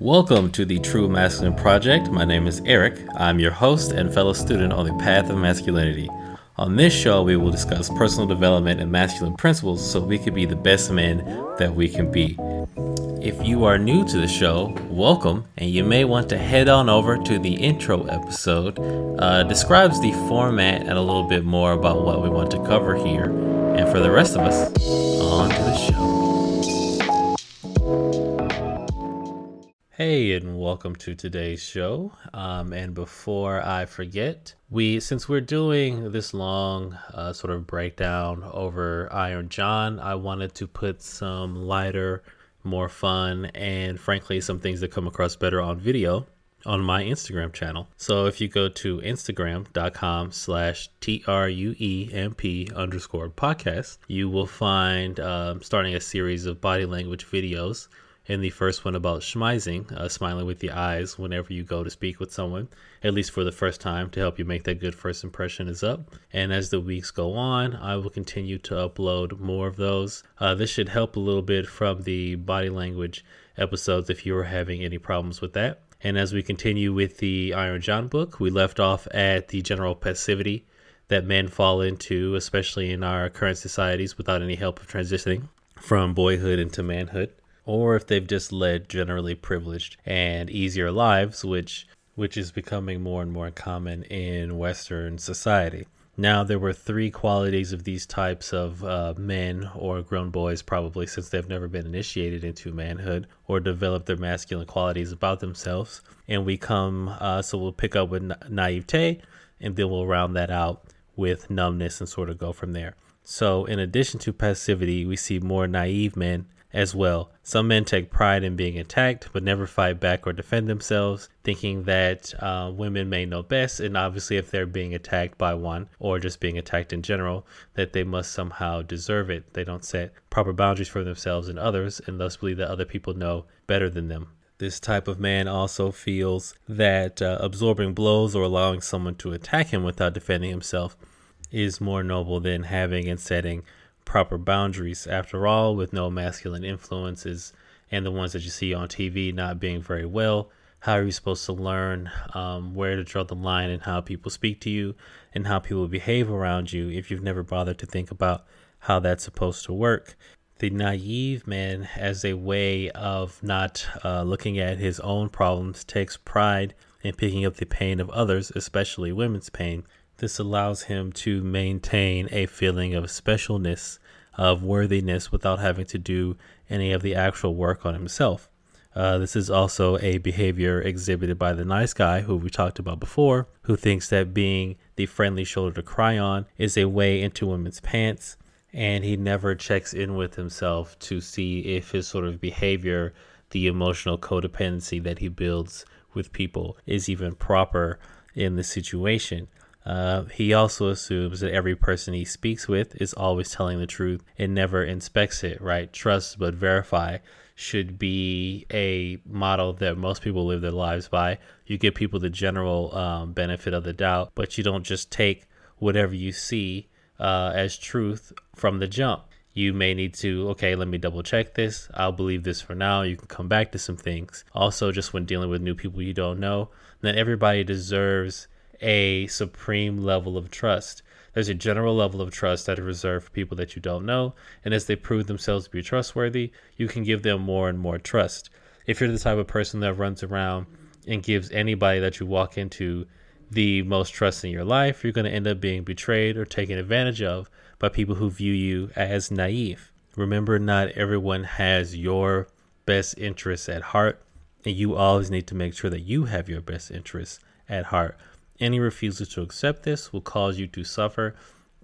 Welcome to the True Masculine Project. My name is Eric. I'm your host and fellow student on the path of masculinity. On this show, we will discuss personal development and masculine principles so we can be the best men that we can be. If you are new to the show, welcome, and you may want to head on over to the intro episode. Uh, describes the format and a little bit more about what we want to cover here. And for the rest of us, on to the show. Hey, and welcome to today's show. Um, and before I forget, we since we're doing this long uh, sort of breakdown over Iron John, I wanted to put some lighter, more fun, and frankly, some things that come across better on video on my Instagram channel. So if you go to instagram.com slash T-R-U-E-M-P underscore podcast, you will find um, starting a series of body language videos in the first one about smizing, uh, smiling with the eyes whenever you go to speak with someone, at least for the first time, to help you make that good first impression is up. And as the weeks go on, I will continue to upload more of those. Uh, this should help a little bit from the body language episodes if you are having any problems with that. And as we continue with the Iron John book, we left off at the general passivity that men fall into, especially in our current societies, without any help of transitioning from boyhood into manhood or if they've just led generally privileged and easier lives, which which is becoming more and more common in Western society. Now, there were three qualities of these types of uh, men or grown boys, probably since they've never been initiated into manhood or developed their masculine qualities about themselves. And we come, uh, so we'll pick up with na- naivete and then we'll round that out with numbness and sort of go from there. So, in addition to passivity, we see more naive men as well. Some men take pride in being attacked, but never fight back or defend themselves, thinking that uh, women may know best. And obviously, if they're being attacked by one or just being attacked in general, that they must somehow deserve it. They don't set proper boundaries for themselves and others, and thus believe that other people know better than them. This type of man also feels that uh, absorbing blows or allowing someone to attack him without defending himself is more noble than having and setting proper boundaries. After all, with no masculine influences and the ones that you see on TV not being very well, how are you supposed to learn um, where to draw the line and how people speak to you and how people behave around you if you've never bothered to think about how that's supposed to work? The naive man, as a way of not uh, looking at his own problems, takes pride in picking up the pain of others, especially women's pain, this allows him to maintain a feeling of specialness, of worthiness, without having to do any of the actual work on himself. Uh, this is also a behavior exhibited by the nice guy who we talked about before, who thinks that being the friendly shoulder to cry on is a way into women's pants, and he never checks in with himself to see if his sort of behavior, the emotional codependency that he builds with people, is even proper in the situation. Uh, he also assumes that every person he speaks with is always telling the truth and never inspects it, right? Trust but verify should be a model that most people live their lives by. You give people the general um, benefit of the doubt, but you don't just take whatever you see uh, as truth from the jump. You may need to, okay, let me double check this. I'll believe this for now. You can come back to some things. Also, just when dealing with new people you don't know, then everybody deserves a supreme level of trust. There's a general level of trust that is reserved for people that you don't know, and as they prove themselves to be trustworthy, you can give them more and more trust. If you're the type of person that runs around and gives anybody that you walk into the most trust in your life, you're going to end up being betrayed or taken advantage of by people who view you as naive. Remember, not everyone has your best interests at heart, and you always need to make sure that you have your best interests at heart. Any refusal to accept this will cause you to suffer.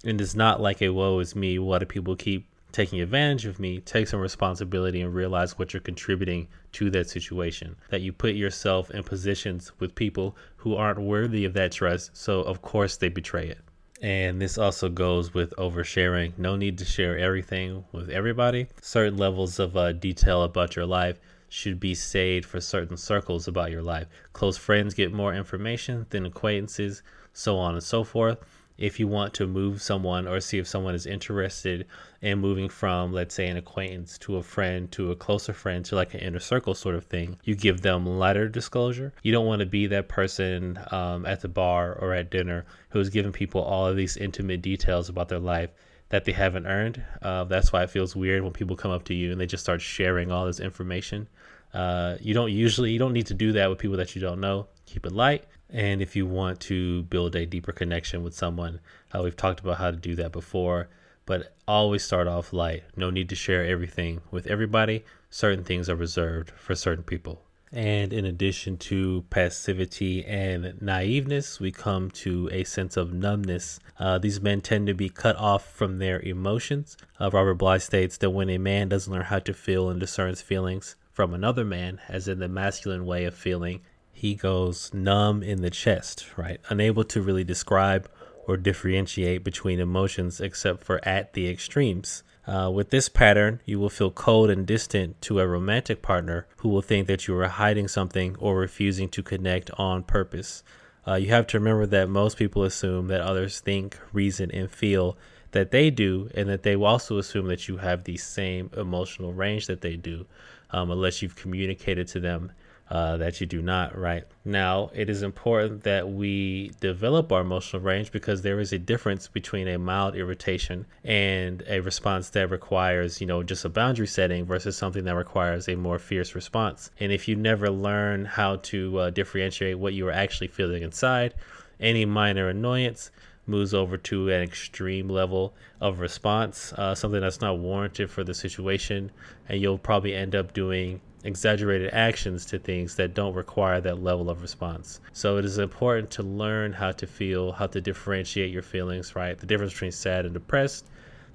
And it's not like a woe is me. Why do people keep taking advantage of me? Take some responsibility and realize what you're contributing to that situation. That you put yourself in positions with people who aren't worthy of that trust. So, of course, they betray it. And this also goes with oversharing. No need to share everything with everybody. Certain levels of uh, detail about your life should be saved for certain circles about your life. Close friends get more information than acquaintances, so on and so forth. if you want to move someone or see if someone is interested in moving from, let's say, an acquaintance to a friend to a closer friend to like an inner circle sort of thing, you give them lighter disclosure. You don't want to be that person um, at the bar or at dinner who's giving people all of these intimate details about their life that they haven't earned. Uh, that's why it feels weird when people come up to you and they just start sharing all this information. Uh, you don't usually you don't need to do that with people that you don't know. Keep it light. And if you want to build a deeper connection with someone, uh, we've talked about how to do that before, but always start off light. No need to share everything with everybody. Certain things are reserved for certain people. And in addition to passivity and naiveness, we come to a sense of numbness. Uh, these men tend to be cut off from their emotions. Uh, Robert Bly states that when a man doesn't learn how to feel and discerns feelings from another man, as in the masculine way of feeling, he goes numb in the chest, right? Unable to really describe or differentiate between emotions except for at the extremes. Uh, with this pattern, you will feel cold and distant to a romantic partner who will think that you are hiding something or refusing to connect on purpose. Uh, you have to remember that most people assume that others think, reason, and feel that they do, and that they will also assume that you have the same emotional range that they do, um, unless you've communicated to them uh, that you do not, right? Now, it is important that we develop our emotional range because there is a difference between a mild irritation and a response that requires, you know, just a boundary setting versus something that requires a more fierce response. And if you never learn how to uh, differentiate what you are actually feeling inside, any minor annoyance moves over to an extreme level of response, uh, something that's not warranted for the situation, and you'll probably end up doing exaggerated actions to things that don't require that level of response. So it is important to learn how to feel, how to differentiate your feelings, right? The difference between sad and depressed,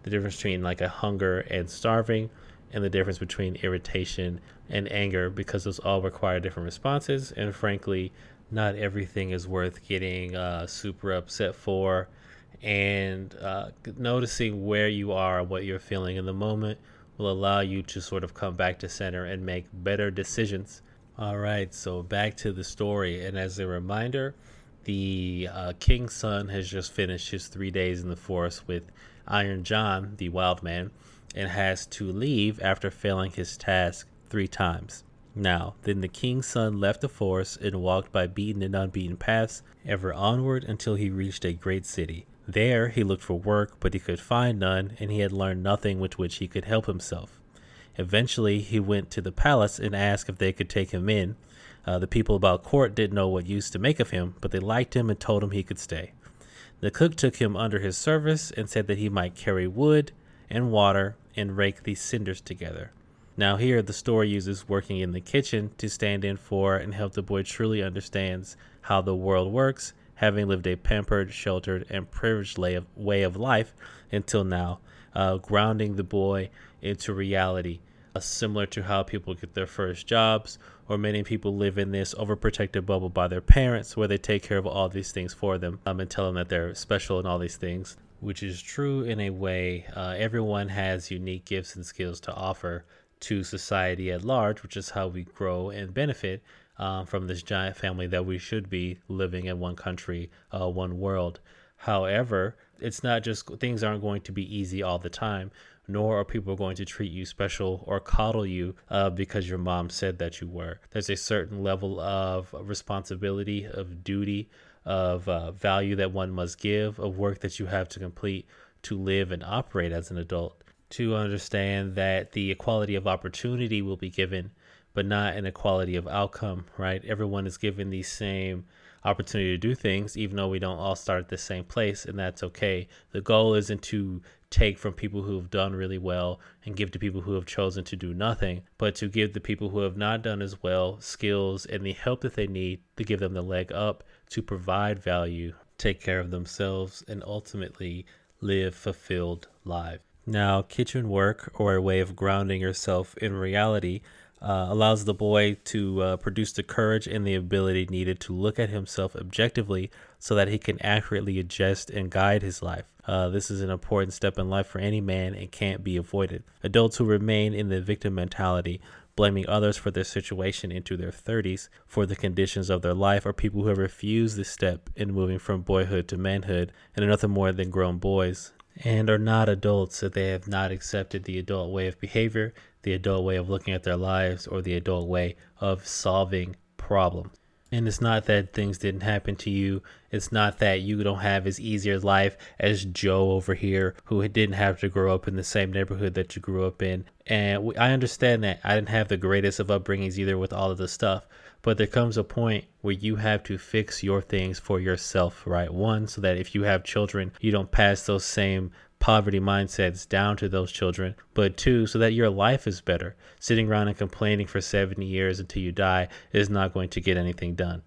the difference between like a hunger and starving, and the difference between irritation and anger because those all require different responses. And frankly, not everything is worth getting uh, super upset for. And uh, noticing where you are, what you're feeling in the moment will allow you to sort of come back to center and make better decisions. All right, so back to the story. And as a reminder, the uh, king's son has just finished his three days in the forest with Iron John, the wild man, and has to leave after failing his task three times. Now, then the king's son left the forest and walked by beaten and unbeaten paths ever onward until he reached a great city. There he looked for work, but he could find none, and he had learned nothing with which he could help himself. Eventually, he went to the palace and asked if they could take him in. Uh, the people about court didn't know what use to make of him, but they liked him and told him he could stay. The cook took him under his service and said that he might carry wood and water and rake these cinders together. Now, here the story uses working in the kitchen to stand in for and help the boy truly understands how the world works having lived a pampered, sheltered, and privileged way of life until now, uh, grounding the boy into reality, uh, similar to how people get their first jobs, or many people live in this overprotected bubble by their parents where they take care of all these things for them um, and tell them that they're special and all these things, which is true in a way. Uh, everyone has unique gifts and skills to offer to society at large, which is how we grow and benefit uh, from this giant family that we should be living in one country, uh, one world. However, it's not just things aren't going to be easy all the time, nor are people going to treat you special or coddle you uh, because your mom said that you were. There's a certain level of responsibility, of duty, of uh, value that one must give, of work that you have to complete to live and operate as an adult. To understand that the equality of opportunity will be given but not an equality of outcome, right? Everyone is given the same opportunity to do things, even though we don't all start at the same place, and that's okay. The goal isn't to take from people who have done really well and give to people who have chosen to do nothing, but to give the people who have not done as well skills and the help that they need to give them the leg up to provide value, take care of themselves, and ultimately live fulfilled lives. Now, kitchen work, or a way of grounding yourself in reality, uh, allows the boy to uh, produce the courage and the ability needed to look at himself objectively so that he can accurately adjust and guide his life. Uh, this is an important step in life for any man and can't be avoided. Adults who remain in the victim mentality blaming others for their situation into their 30s for the conditions of their life, are people who have refused this step in moving from boyhood to manhood and are nothing more than grown boys and are not adults if they have not accepted the adult way of behavior, the adult way of looking at their lives, or the adult way of solving problems. And it's not that things didn't happen to you. It's not that you don't have as easy a life as Joe over here, who didn't have to grow up in the same neighborhood that you grew up in. And I understand that I didn't have the greatest of upbringings either with all of the stuff. But there comes a point where you have to fix your things for yourself, right? One, so that if you have children, you don't pass those same poverty mindsets down to those children, but two, so that your life is better. Sitting around and complaining for 70 years until you die is not going to get anything done.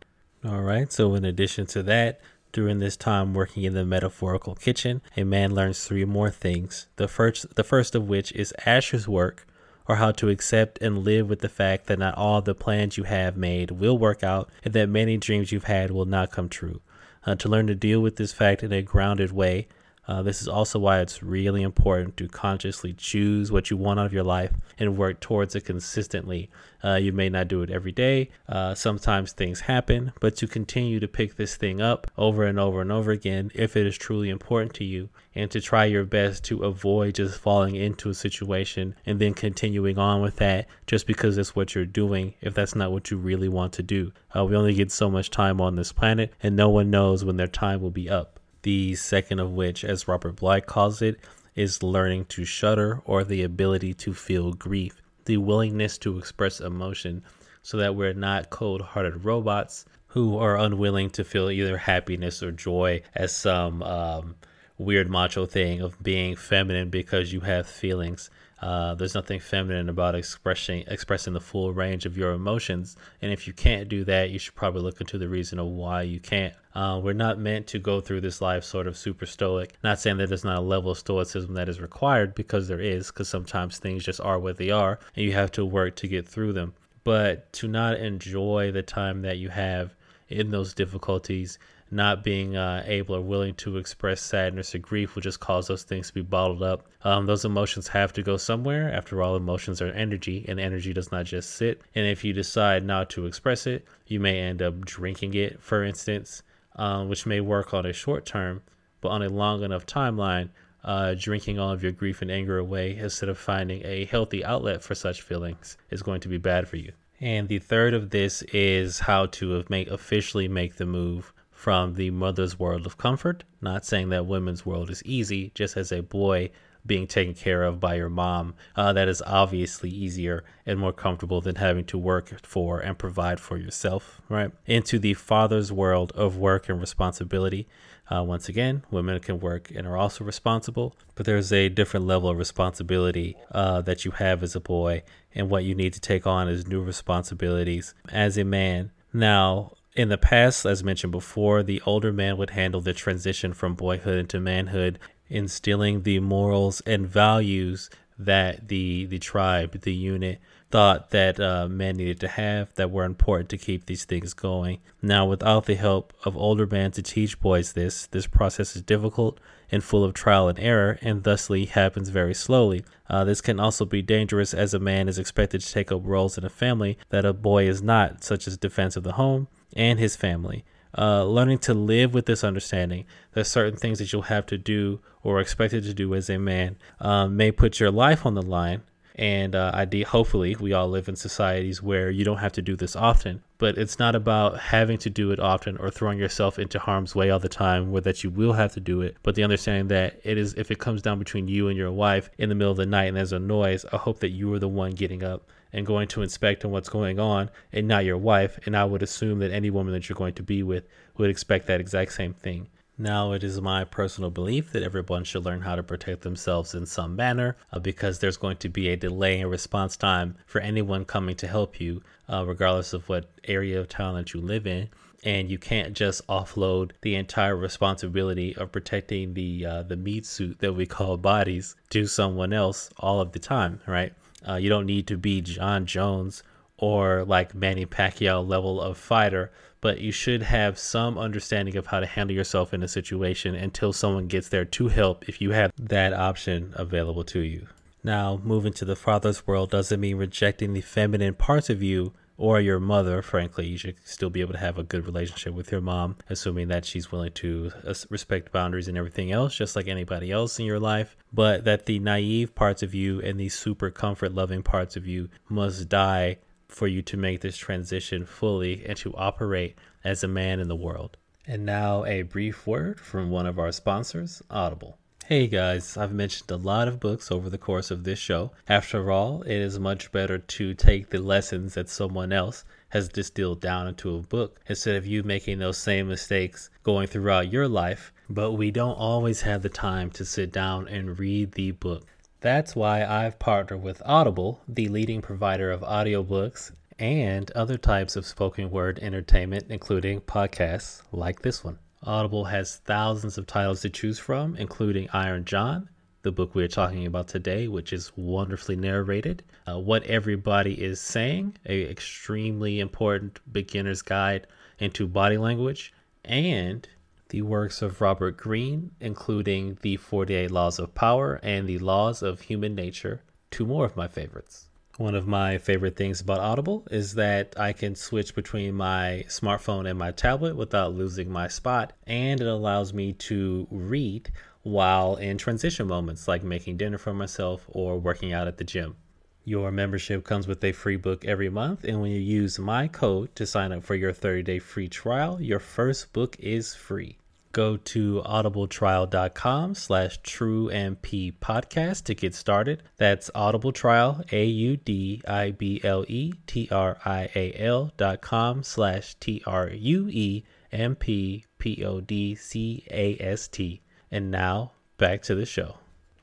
All right, so in addition to that, during this time working in the metaphorical kitchen, a man learns three more things. The first the first of which is ashes work, or how to accept and live with the fact that not all the plans you have made will work out and that many dreams you've had will not come true. Uh, to learn to deal with this fact in a grounded way uh, this is also why it's really important to consciously choose what you want out of your life and work towards it consistently. Uh, you may not do it every day. Uh, sometimes things happen, but to continue to pick this thing up over and over and over again if it is truly important to you, and to try your best to avoid just falling into a situation and then continuing on with that just because it's what you're doing if that's not what you really want to do. Uh, we only get so much time on this planet, and no one knows when their time will be up. The second of which, as Robert Bly calls it, is learning to shudder or the ability to feel grief, the willingness to express emotion so that we're not cold hearted robots who are unwilling to feel either happiness or joy as some um, weird macho thing of being feminine because you have feelings. Uh, there's nothing feminine about expressing expressing the full range of your emotions, and if you can't do that, you should probably look into the reason of why you can't. Uh, we're not meant to go through this life sort of super stoic. Not saying that there's not a level of stoicism that is required, because there is, because sometimes things just are what they are, and you have to work to get through them. But to not enjoy the time that you have in those difficulties not being uh, able or willing to express sadness or grief will just cause those things to be bottled up. Um, those emotions have to go somewhere. After all, emotions are energy, and energy does not just sit. And if you decide not to express it, you may end up drinking it, for instance, um, which may work on a short term, but on a long enough timeline, uh, drinking all of your grief and anger away instead of finding a healthy outlet for such feelings is going to be bad for you. And the third of this is how to make officially make the move from the mother's world of comfort. Not saying that women's world is easy, just as a boy being taken care of by your mom, uh, that is obviously easier and more comfortable than having to work for and provide for yourself, right? Into the father's world of work and responsibility. Uh, once again, women can work and are also responsible, but there's a different level of responsibility uh, that you have as a boy, and what you need to take on is new responsibilities as a man. Now, in the past, as mentioned before, the older man would handle the transition from boyhood into manhood, instilling the morals and values that the the tribe, the unit, thought that uh, men needed to have that were important to keep these things going. Now, without the help of older men to teach boys this, this process is difficult and full of trial and error, and thusly happens very slowly. Uh, this can also be dangerous as a man is expected to take up roles in a family that a boy is not, such as defense of the home, and his family. Uh, learning to live with this understanding that certain things that you'll have to do or expected to do as a man um, may put your life on the line. And uh, I hopefully we all live in societies where you don't have to do this often. But it's not about having to do it often or throwing yourself into harm's way all the time, where that you will have to do it. But the understanding that it is if it comes down between you and your wife in the middle of the night and there's a noise, I hope that you are the one getting up and going to inspect on what's going on and not your wife. And I would assume that any woman that you're going to be with would expect that exact same thing. Now, it is my personal belief that everyone should learn how to protect themselves in some manner uh, because there's going to be a delay in response time for anyone coming to help you, uh, regardless of what area of town that you live in. And you can't just offload the entire responsibility of protecting the uh, the meat suit that we call bodies to someone else all of the time, right? Uh, you don't need to be Jon Jones or like Manny Pacquiao level of fighter, but you should have some understanding of how to handle yourself in a situation until someone gets there to help if you have that option available to you. Now, moving to the father's world doesn't mean rejecting the feminine parts of you or your mother, frankly, you should still be able to have a good relationship with your mom, assuming that she's willing to uh, respect boundaries and everything else, just like anybody else in your life. But that the naive parts of you and the super comfort loving parts of you must die for you to make this transition fully and to operate as a man in the world. And now, a brief word from one of our sponsors, Audible. Hey guys, I've mentioned a lot of books over the course of this show. After all, it is much better to take the lessons that someone else has distilled down into a book instead of you making those same mistakes going throughout your life. But we don't always have the time to sit down and read the book. That's why I've partnered with Audible, the leading provider of audiobooks and other types of spoken word entertainment, including podcasts like this one. Audible has thousands of titles to choose from, including Iron John, the book we're talking about today, which is wonderfully narrated. Uh, what Every Body is Saying, a extremely important beginner's guide into body language, and the works of Robert Greene, including The 48 Laws of Power and The Laws of Human Nature, two more of my favorites. One of my favorite things about Audible is that I can switch between my smartphone and my tablet without losing my spot, and it allows me to read while in transition moments like making dinner for myself or working out at the gym. Your membership comes with a free book every month, and when you use my code to sign up for your 30 day free trial, your first book is free go to audibletrial.com slash truemp podcast to get started. That's audible trial a-u-d-i-b-l-e-t-r-i-a-l dot com slash t-r-u-e-m-p-p-o-d-c-a-s-t and now back to the show.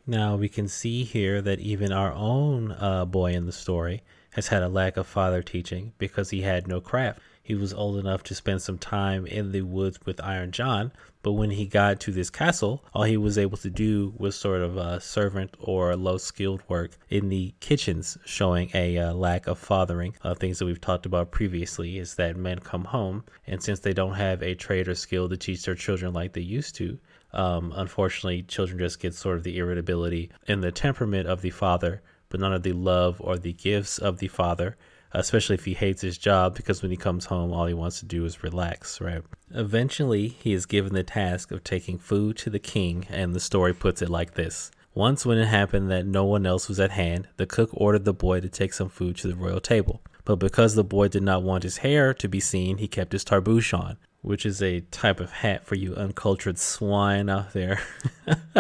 Now we can see here that even our own uh, boy in the story has had a lack of father teaching because he had no craft he was old enough to spend some time in the woods with Iron John, but when he got to this castle, all he was able to do was sort of uh, servant or low skilled work in the kitchens, showing a uh, lack of fathering. Uh, things that we've talked about previously is that men come home, and since they don't have a trade or skill to teach their children like they used to, um, unfortunately, children just get sort of the irritability and the temperament of the father, but none of the love or the gifts of the father especially if he hates his job because when he comes home, all he wants to do is relax, right? Eventually, he is given the task of taking food to the king, and the story puts it like this. Once, when it happened that no one else was at hand, the cook ordered the boy to take some food to the royal table. But because the boy did not want his hair to be seen, he kept his tarbouche on which is a type of hat for you uncultured swine out there.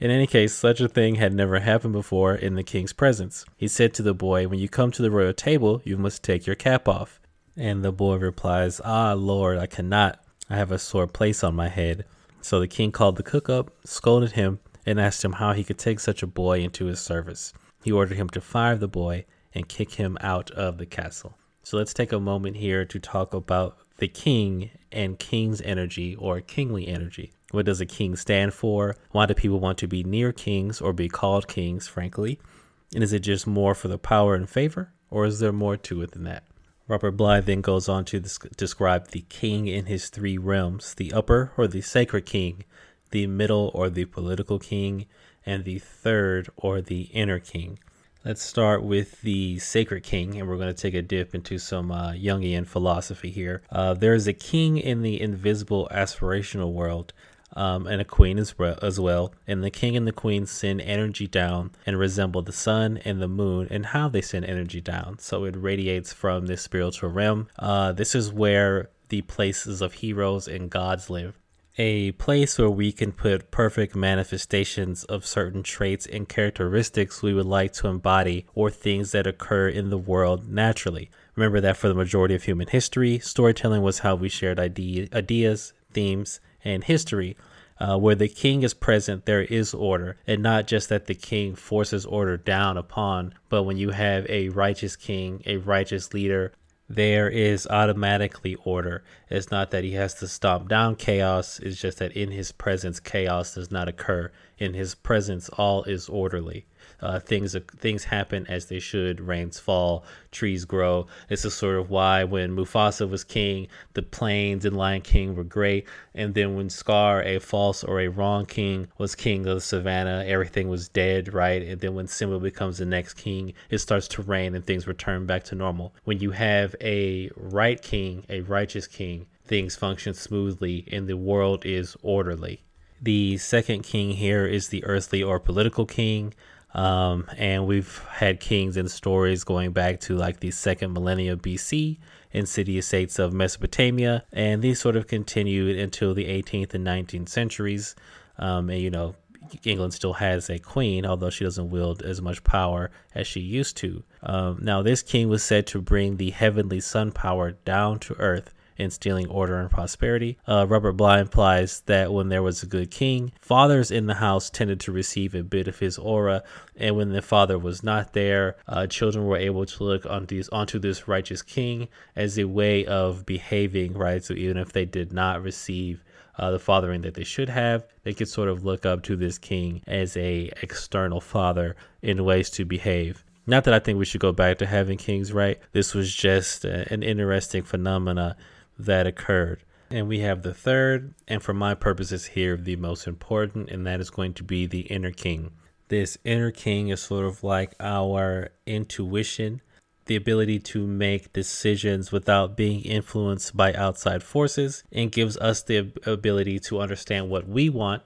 in any case, such a thing had never happened before in the king's presence. He said to the boy, When you come to the royal table, you must take your cap off. And the boy replies, Ah, Lord, I cannot. I have a sore place on my head. So the king called the cook up, scolded him, and asked him how he could take such a boy into his service. He ordered him to fire the boy and kick him out of the castle. So let's take a moment here to talk about the king and king's energy or kingly energy. What does a king stand for? Why do people want to be near kings or be called kings, frankly? And is it just more for the power and favor, or is there more to it than that? Robert Bly then goes on to describe the king in his three realms the upper or the sacred king, the middle or the political king, and the third or the inner king. Let's start with the Sacred King, and we're going to take a dip into some uh, Jungian philosophy here. Uh, there's a king in the invisible aspirational world, um, and a queen as well, as well. And the king and the queen send energy down and resemble the sun and the moon and how they send energy down. So it radiates from this spiritual realm. Uh, this is where the places of heroes and gods live a place where we can put perfect manifestations of certain traits and characteristics we would like to embody or things that occur in the world naturally. Remember that for the majority of human history, storytelling was how we shared idea, ideas, themes, and history. Uh, where the king is present, there is order, and not just that the king forces order down upon, but when you have a righteous king, a righteous leader, there is automatically order. It's not that he has to stomp down chaos, it's just that in his presence, chaos does not occur. In his presence, all is orderly. Uh, things things happen as they should. Rains fall, trees grow. This is sort of why when Mufasa was king, the plains and Lion King were great, and then when Scar, a false or a wrong king, was king of the savannah, everything was dead, right? And then when Simba becomes the next king, it starts to rain and things return back to normal. When you have a right king, a righteous king, things function smoothly and the world is orderly. The second king here is the earthly or political king. Um, and we've had kings and stories going back to like the second millennia BC in city states of Mesopotamia. And these sort of continued until the 18th and 19th centuries. Um, and, you know, England still has a queen, although she doesn't wield as much power as she used to. Um, now, this king was said to bring the heavenly sun power down to earth instilling order and prosperity. Uh, Robert Bly implies that when there was a good king, fathers in the house tended to receive a bit of his aura, and when the father was not there, uh, children were able to look onto, these, onto this righteous king as a way of behaving, right? So even if they did not receive uh, the fathering that they should have, they could sort of look up to this king as a external father in ways to behave. Not that I think we should go back to having kings, right? This was just an interesting phenomena that occurred. And we have the third, and for my purposes here, the most important, and that is going to be the inner king. This inner king is sort of like our intuition, the ability to make decisions without being influenced by outside forces, and gives us the ability to understand what we want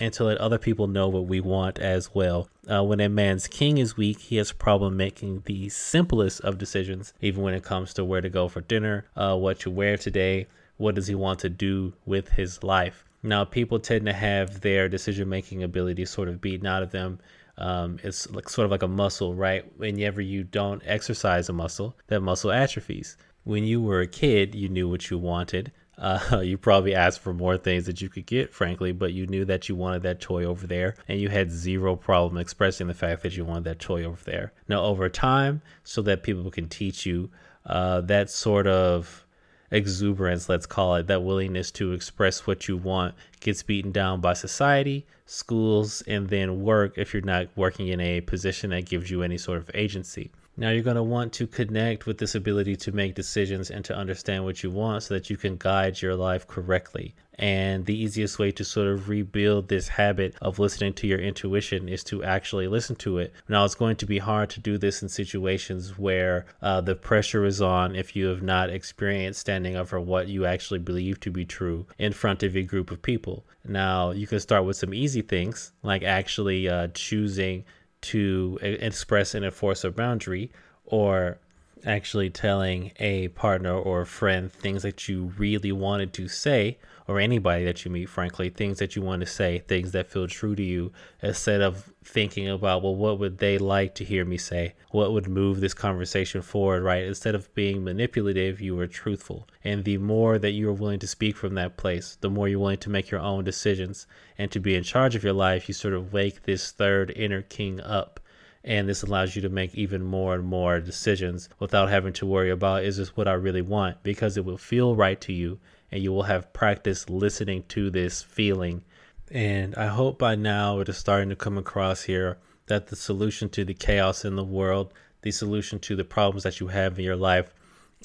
and to let other people know what we want as well. Uh, when a man's king is weak, he has a problem making the simplest of decisions, even when it comes to where to go for dinner, uh, what to wear today, what does he want to do with his life. Now, people tend to have their decision making ability sort of beaten out of them. Um, it's like sort of like a muscle, right? Whenever you don't exercise a muscle, that muscle atrophies. When you were a kid, you knew what you wanted. Uh, you probably asked for more things that you could get, frankly, but you knew that you wanted that toy over there, and you had zero problem expressing the fact that you wanted that toy over there. Now, over time, so that people can teach you uh, that sort of exuberance, let's call it, that willingness to express what you want gets beaten down by society, schools, and then work if you're not working in a position that gives you any sort of agency. Now you're going to want to connect with this ability to make decisions and to understand what you want so that you can guide your life correctly. And the easiest way to sort of rebuild this habit of listening to your intuition is to actually listen to it. Now, it's going to be hard to do this in situations where uh, the pressure is on if you have not experienced standing up for what you actually believe to be true in front of a group of people. Now, you can start with some easy things like actually uh, choosing to express and enforce a boundary or actually telling a partner or a friend things that you really wanted to say or anybody that you meet frankly things that you want to say things that feel true to you instead of thinking about well what would they like to hear me say? What would move this conversation forward right? Instead of being manipulative you are truthful. And the more that you are willing to speak from that place the more you're willing to make your own decisions. And to be in charge of your life you sort of wake this third inner king up and this allows you to make even more and more decisions without having to worry about is this what I really want because it will feel right to you and you will have practice listening to this feeling. And I hope by now it is starting to come across here that the solution to the chaos in the world, the solution to the problems that you have in your life,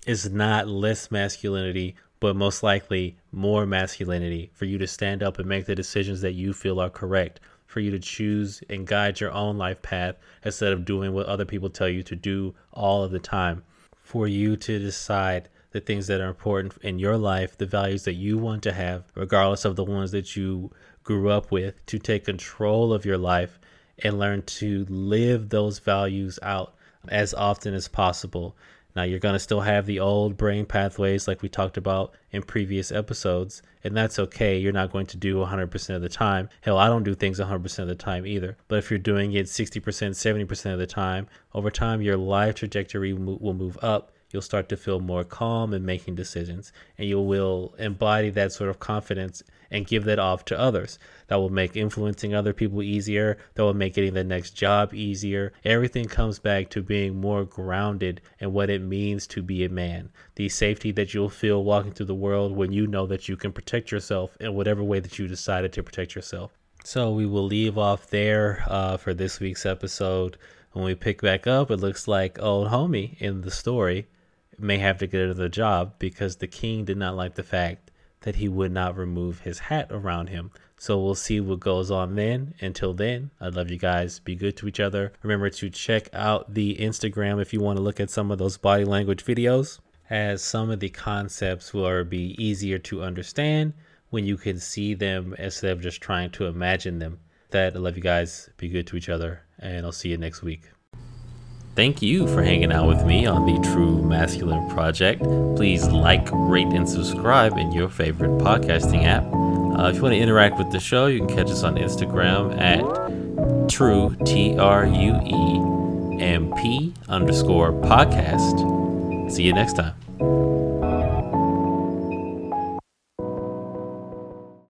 is not less masculinity, but most likely more masculinity for you to stand up and make the decisions that you feel are correct for you to choose and guide your own life path instead of doing what other people tell you to do all of the time. For you to decide the things that are important in your life, the values that you want to have, regardless of the ones that you grew up with, to take control of your life and learn to live those values out as often as possible now, you're going to still have the old brain pathways like we talked about in previous episodes, and that's okay. You're not going to do 100% of the time. Hell, I don't do things 100% of the time either. But if you're doing it 60%, 70% of the time, over time, your life trajectory will move up you'll start to feel more calm in making decisions and you will embody that sort of confidence and give that off to others. That will make influencing other people easier. That will make getting the next job easier. Everything comes back to being more grounded in what it means to be a man. The safety that you'll feel walking through the world when you know that you can protect yourself in whatever way that you decided to protect yourself. So we will leave off there uh, for this week's episode. When we pick back up, it looks like old homie in the story may have to get another job because the king did not like the fact that he would not remove his hat around him. So we'll see what goes on then. Until then, I love you guys. Be good to each other. Remember to check out the Instagram if you want to look at some of those body language videos, as some of the concepts will be easier to understand when you can see them instead of just trying to imagine them. That I love you guys. Be good to each other, and I'll see you next week. Thank you for hanging out with me on the True Masculine Project. Please like, rate, and subscribe in your favorite podcasting app. Uh, if you want to interact with the show, you can catch us on Instagram at True T R U E M P underscore podcast. See you next time.